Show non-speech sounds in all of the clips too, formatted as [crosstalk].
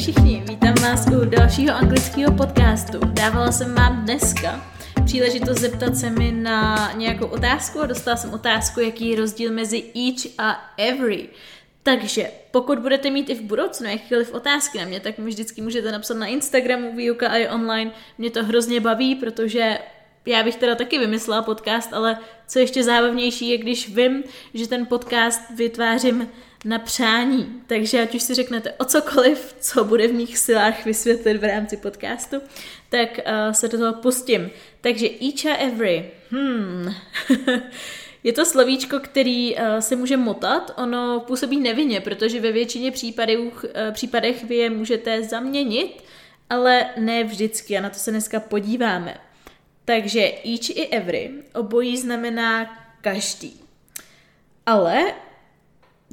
všichni, vítám vás u dalšího anglického podcastu. Dávala jsem vám dneska příležitost zeptat se mi na nějakou otázku a dostala jsem otázku, jaký je rozdíl mezi each a every. Takže pokud budete mít i v budoucnu jakýkoliv otázky na mě, tak mi vždycky můžete napsat na Instagramu výuka a je online. Mě to hrozně baví, protože já bych teda taky vymyslela podcast, ale co ještě zábavnější je, když vím, že ten podcast vytvářím na přání. Takže ať už si řeknete o cokoliv, co bude v mých silách vysvětlit v rámci podcastu, tak uh, se do toho pustím. Takže each a every. Hmm. [laughs] je to slovíčko, který uh, se může motat, ono působí nevinně, protože ve většině případů, uh, případech vy je můžete zaměnit, ale ne vždycky a na to se dneska podíváme. Takže each i every obojí znamená každý. Ale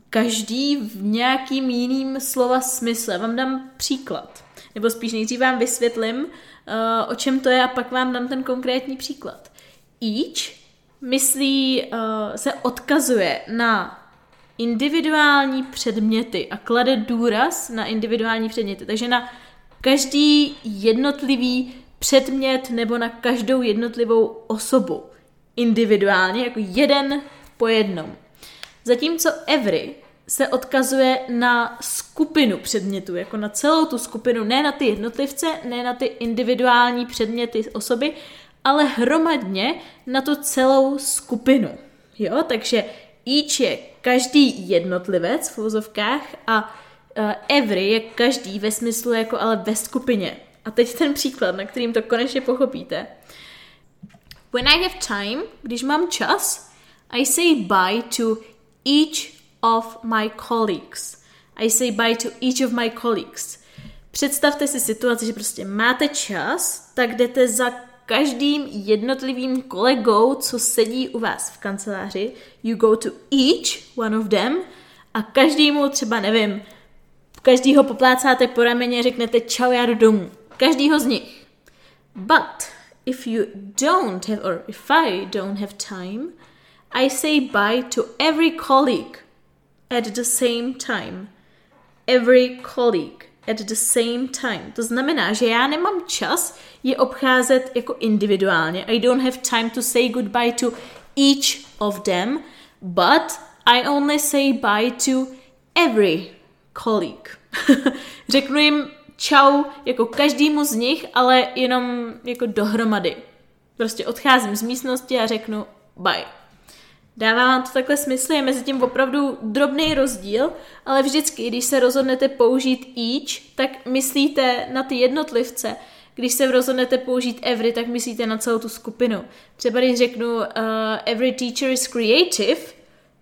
každý v nějakým jiným slova smysle. Vám dám příklad. Nebo spíš nejdřív vám vysvětlím, uh, o čem to je a pak vám dám ten konkrétní příklad. Each myslí, uh, se odkazuje na individuální předměty a klade důraz na individuální předměty. Takže na každý jednotlivý předmět nebo na každou jednotlivou osobu individuálně, jako jeden po jednom. Zatímco every se odkazuje na skupinu předmětů, jako na celou tu skupinu, ne na ty jednotlivce, ne na ty individuální předměty osoby, ale hromadně na tu celou skupinu. Jo, takže each je každý jednotlivec v vozovkách a uh, every je každý ve smyslu jako ale ve skupině. A teď ten příklad, na kterým to konečně pochopíte. When I have time, když mám čas, I say bye to each of my colleagues. I say bye to each of my colleagues. Představte si situaci, že prostě máte čas, tak jdete za každým jednotlivým kolegou, co sedí u vás v kanceláři. You go to each one of them a každému třeba, nevím, každýho poplácáte po rameně, řeknete čau, já jdu domů. Každýho z nich. But if you don't have, or if I don't have time, I say bye to every colleague at the same time. Every colleague at the same time. To znamená, že já nemám čas je obcházet jako individuálně. I don't have time to say goodbye to each of them, but I only say bye to every colleague. [laughs] Řeknu jim čau jako každému z nich, ale jenom jako dohromady. Prostě odcházím z místnosti a řeknu bye. Dává vám to takhle smysl, je mezi tím opravdu drobný rozdíl, ale vždycky, když se rozhodnete použít each, tak myslíte na ty jednotlivce. Když se rozhodnete použít every, tak myslíte na celou tu skupinu. Třeba když řeknu uh, every teacher is creative,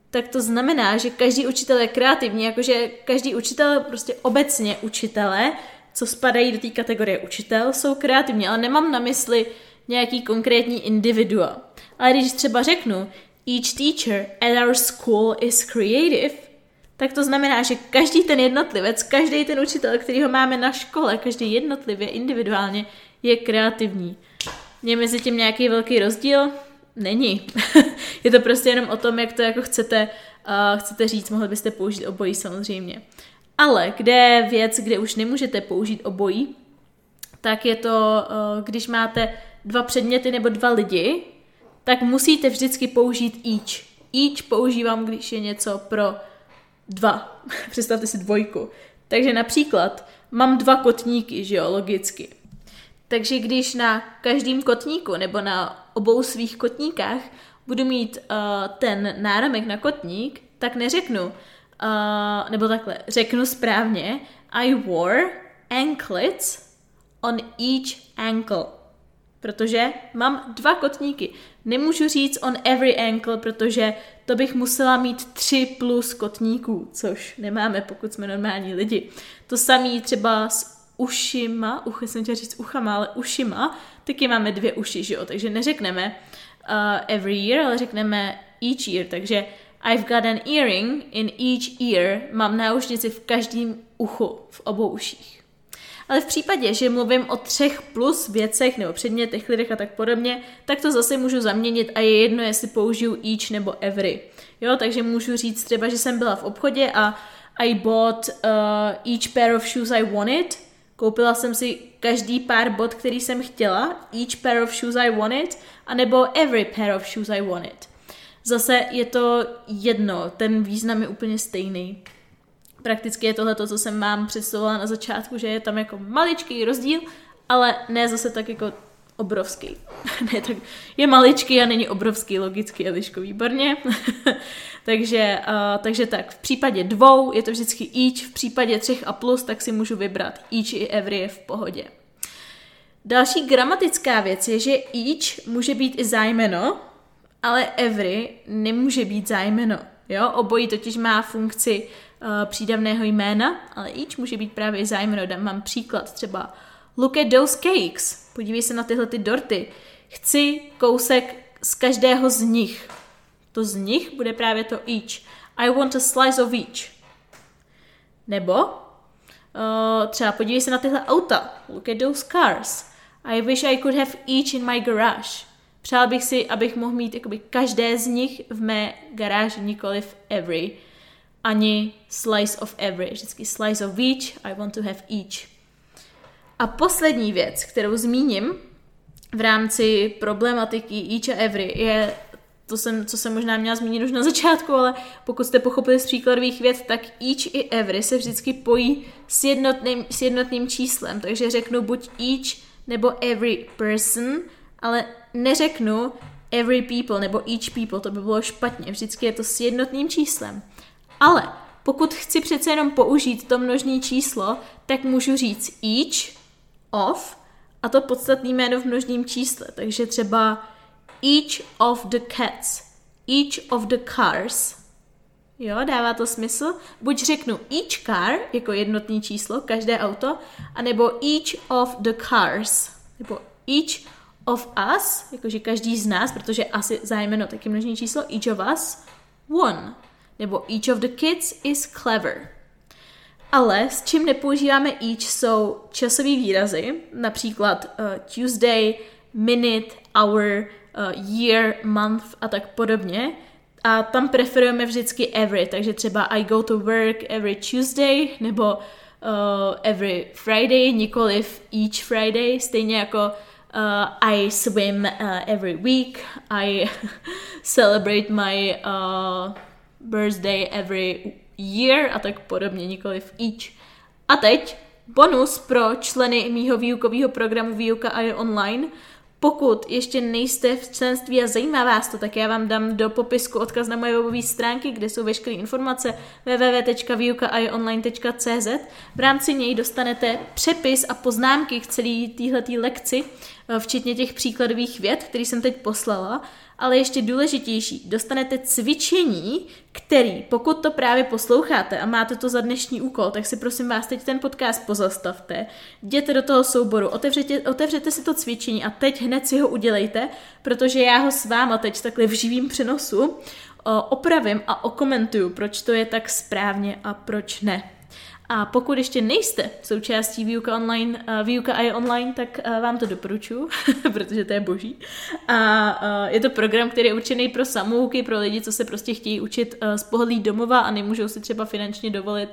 tak to znamená, že každý učitel je kreativní, jakože každý učitel, prostě obecně učitele, co spadají do té kategorie učitel, jsou kreativní, ale nemám na mysli nějaký konkrétní individua. Ale když třeba řeknu, each teacher at our school is creative, tak to znamená, že každý ten jednotlivec, každý ten učitel, který ho máme na škole, každý jednotlivě, individuálně, je kreativní. Je mezi tím nějaký velký rozdíl? Není. [laughs] je to prostě jenom o tom, jak to jako chcete, uh, chcete říct, mohli byste použít obojí samozřejmě. Ale kde je věc, kde už nemůžete použít obojí, tak je to, uh, když máte dva předměty nebo dva lidi, tak musíte vždycky použít each. Each používám, když je něco pro dva. [laughs] Představte si dvojku. Takže například mám dva kotníky, že jo, logicky. Takže když na každém kotníku nebo na obou svých kotníkách budu mít uh, ten náramek na kotník, tak neřeknu, uh, nebo takhle, řeknu správně, I wore anklets on each ankle protože mám dva kotníky. Nemůžu říct on every ankle, protože to bych musela mít tři plus kotníků, což nemáme, pokud jsme normální lidi. To samé třeba s ušima, uch, jsem chtěla říct uchama, ale ušima, taky máme dvě uši, že jo? Takže neřekneme uh, every year, ale řekneme each year, takže I've got an earring in each ear, mám náušnici v každém uchu, v obou uších. Ale v případě, že mluvím o třech plus věcech nebo předmětech, lidech a tak podobně, tak to zase můžu zaměnit a je jedno, jestli použiju each nebo every. Jo, takže můžu říct třeba, že jsem byla v obchodě a I bought uh, each pair of shoes I wanted. Koupila jsem si každý pár bot, který jsem chtěla. Each pair of shoes I wanted. A nebo every pair of shoes I wanted. Zase je to jedno, ten význam je úplně stejný. Prakticky je tohle to, co jsem vám představila na začátku, že je tam jako maličký rozdíl, ale ne zase tak jako obrovský. [laughs] ne, tak je maličký a není obrovský, logicky, Eliško, výborně. [laughs] takže, uh, takže tak, v případě dvou je to vždycky each, v případě třech a plus, tak si můžu vybrat each i every je v pohodě. Další gramatická věc je, že each může být i zájmeno, ale every nemůže být zájmeno. Jo? Obojí totiž má funkci uh, přídavného jména, ale each může být právě zájmeno. Dám mám příklad třeba Look at those cakes. Podívej se na tyhle ty dorty. Chci kousek z každého z nich. To z nich bude právě to each. I want a slice of each. Nebo uh, třeba podívej se na tyhle auta. Look at those cars. I wish I could have each in my garage. Přál bych si, abych mohl mít jakoby každé z nich v mé garáži, nikoliv every. Ani slice of every. Vždycky slice of each, I want to have each. A poslední věc, kterou zmíním v rámci problematiky each a every, je to, jsem, co jsem možná měla zmínit už na začátku, ale pokud jste pochopili z příkladových věd, tak each i every se vždycky pojí s jednotným, s jednotným číslem. Takže řeknu buď each nebo every person, ale neřeknu every people nebo each people, to by bylo špatně. Vždycky je to s jednotným číslem. Ale pokud chci přece jenom použít to množní číslo, tak můžu říct each of a to podstatný jméno v množním čísle. Takže třeba each of the cats, each of the cars. Jo, dává to smysl? Buď řeknu each car jako jednotný číslo, každé auto, anebo each of the cars, nebo each of us, jakože každý z nás, protože asi zájmeno taky množní číslo, each of us, one. Nebo each of the kids is clever. Ale s čím nepoužíváme each jsou časové výrazy, například uh, Tuesday, minute, hour, uh, year, month a tak podobně. A tam preferujeme vždycky every, takže třeba I go to work every Tuesday nebo uh, every Friday, nikoliv each Friday, stejně jako uh, I swim uh, every week, I [laughs] celebrate my uh, birthday every year a tak podobně, nikoli v each. A teď bonus pro členy mýho výukového programu Výuka a je online. Pokud ještě nejste v členství a zajímá vás to, tak já vám dám do popisku odkaz na moje webové stránky, kde jsou veškeré informace www.vyukaionline.cz. V rámci něj dostanete přepis a poznámky k celé téhleté lekci, včetně těch příkladových věd, které jsem teď poslala ale ještě důležitější, dostanete cvičení, který, pokud to právě posloucháte a máte to za dnešní úkol, tak si prosím vás teď ten podcast pozastavte, jděte do toho souboru, otevřete, otevřete si to cvičení a teď hned si ho udělejte, protože já ho s váma teď takhle v živým přenosu opravím a okomentuju, proč to je tak správně a proč ne. A pokud ještě nejste součástí výuka online, uh, výuka je online, tak uh, vám to doporučuji, [laughs] protože to je boží. A uh, je to program, který je určený pro samouky, pro lidi, co se prostě chtějí učit z pohodlí domova a nemůžou si třeba finančně dovolit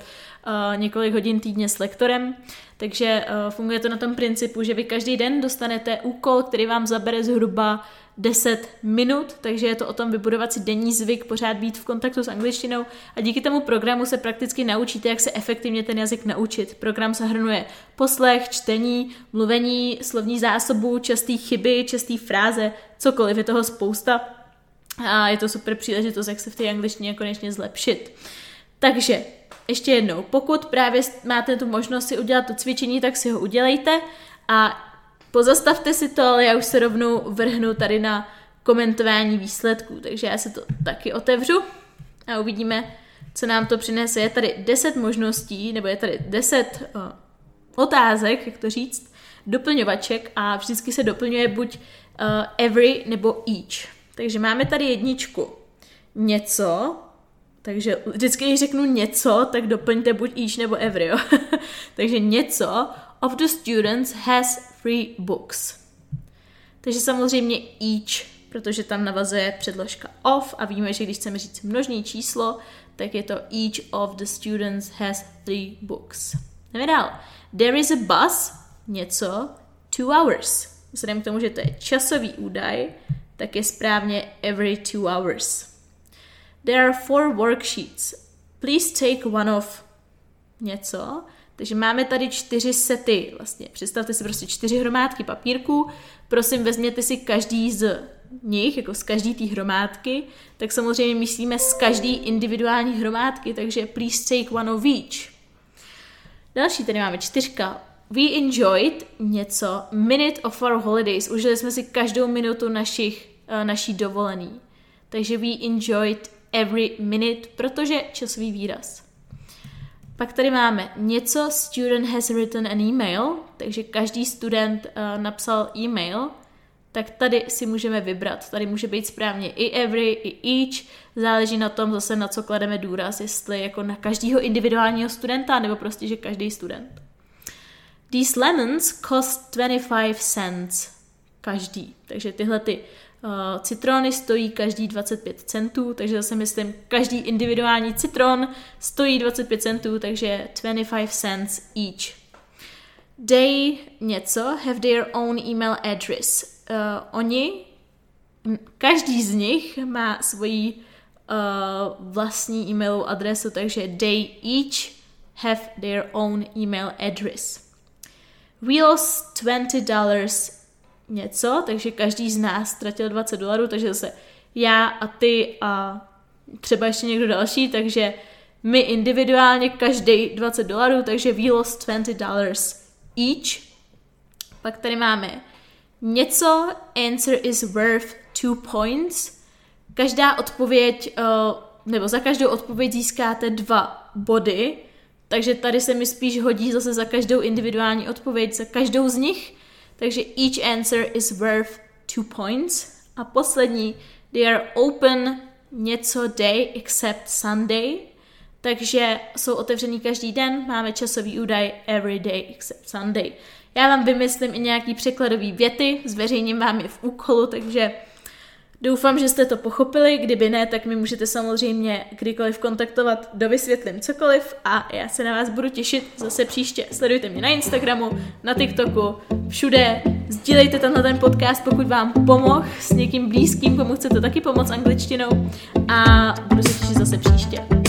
uh, několik hodin týdně s lektorem. Takže uh, funguje to na tom principu, že vy každý den dostanete úkol, který vám zabere zhruba 10 minut, takže je to o tom vybudovat si denní zvyk, pořád být v kontaktu s angličtinou a díky tomu programu se prakticky naučíte, jak se efektivně ten jazyk naučit. Program zahrnuje poslech, čtení, mluvení, slovní zásobu, časté chyby, časté fráze, cokoliv, je toho spousta a je to super příležitost, jak se v té angličtině konečně zlepšit. Takže ještě jednou, pokud právě máte tu možnost si udělat to cvičení, tak si ho udělejte a Pozastavte si to, ale já už se rovnou vrhnu tady na komentování výsledků, takže já se to taky otevřu a uvidíme, co nám to přinese. Je tady 10 možností, nebo je tady 10 uh, otázek, jak to říct, doplňovaček a vždycky se doplňuje buď uh, every nebo each. Takže máme tady jedničku něco, takže vždycky, když řeknu něco, tak doplňte buď each nebo every, jo? [laughs] takže něco of the students has three books. Takže samozřejmě each protože tam navazuje předložka of a víme, že když chceme říct množný číslo, tak je to each of the students has three books. Jdeme dál. There is a bus, něco, two hours. Vzhledem k tomu, že to je časový údaj, tak je správně every two hours. There are four worksheets. Please take one of něco. Takže máme tady čtyři sety vlastně. Představte si prostě čtyři hromádky papírků. Prosím, vezměte si každý z nich, jako z každý té hromádky, tak samozřejmě myslíme z každý individuální hromádky, takže please take one of each. Další tady máme čtyřka. We enjoyed něco, minute of our holidays. Užili jsme si každou minutu našich, uh, naší dovolený. Takže we enjoyed every minute, protože časový výraz. Pak tady máme něco, student has written an email, takže každý student uh, napsal e-mail, tak tady si můžeme vybrat. Tady může být správně i every, i each, záleží na tom zase, na co klademe důraz, jestli jako na každého individuálního studenta, nebo prostě, že každý student. These lemons cost 25 cents. Každý. Takže tyhle ty citrony stojí každý 25 centů, takže zase myslím, každý individuální citron stojí 25 centů, takže 25 cents each. They něco have their own email address uh, oni, každý z nich má svoji uh, vlastní e-mailovou adresu, takže they each have their own email address. We lost 20 dollars něco, takže každý z nás ztratil 20 dolarů, takže zase já a ty a třeba ještě někdo další, takže my individuálně každý 20 dolarů, takže we lost 20 dollars each. Pak tady máme něco answer is worth two points. Každá odpověď, uh, nebo za každou odpověď získáte dva body, takže tady se mi spíš hodí zase za každou individuální odpověď, za každou z nich. Takže each answer is worth two points. A poslední, they are open něco day except Sunday. Takže jsou otevřený každý den, máme časový údaj every day except Sunday. Já vám vymyslím i nějaký překladový věty, zveřejním vám je v úkolu, takže doufám, že jste to pochopili. Kdyby ne, tak mi můžete samozřejmě kdykoliv kontaktovat, dovysvětlím cokoliv a já se na vás budu těšit zase příště. Sledujte mě na Instagramu, na TikToku, všude. Sdílejte tenhle ten podcast, pokud vám pomohl s někým blízkým, komu chcete taky pomoct angličtinou a budu se těšit zase příště.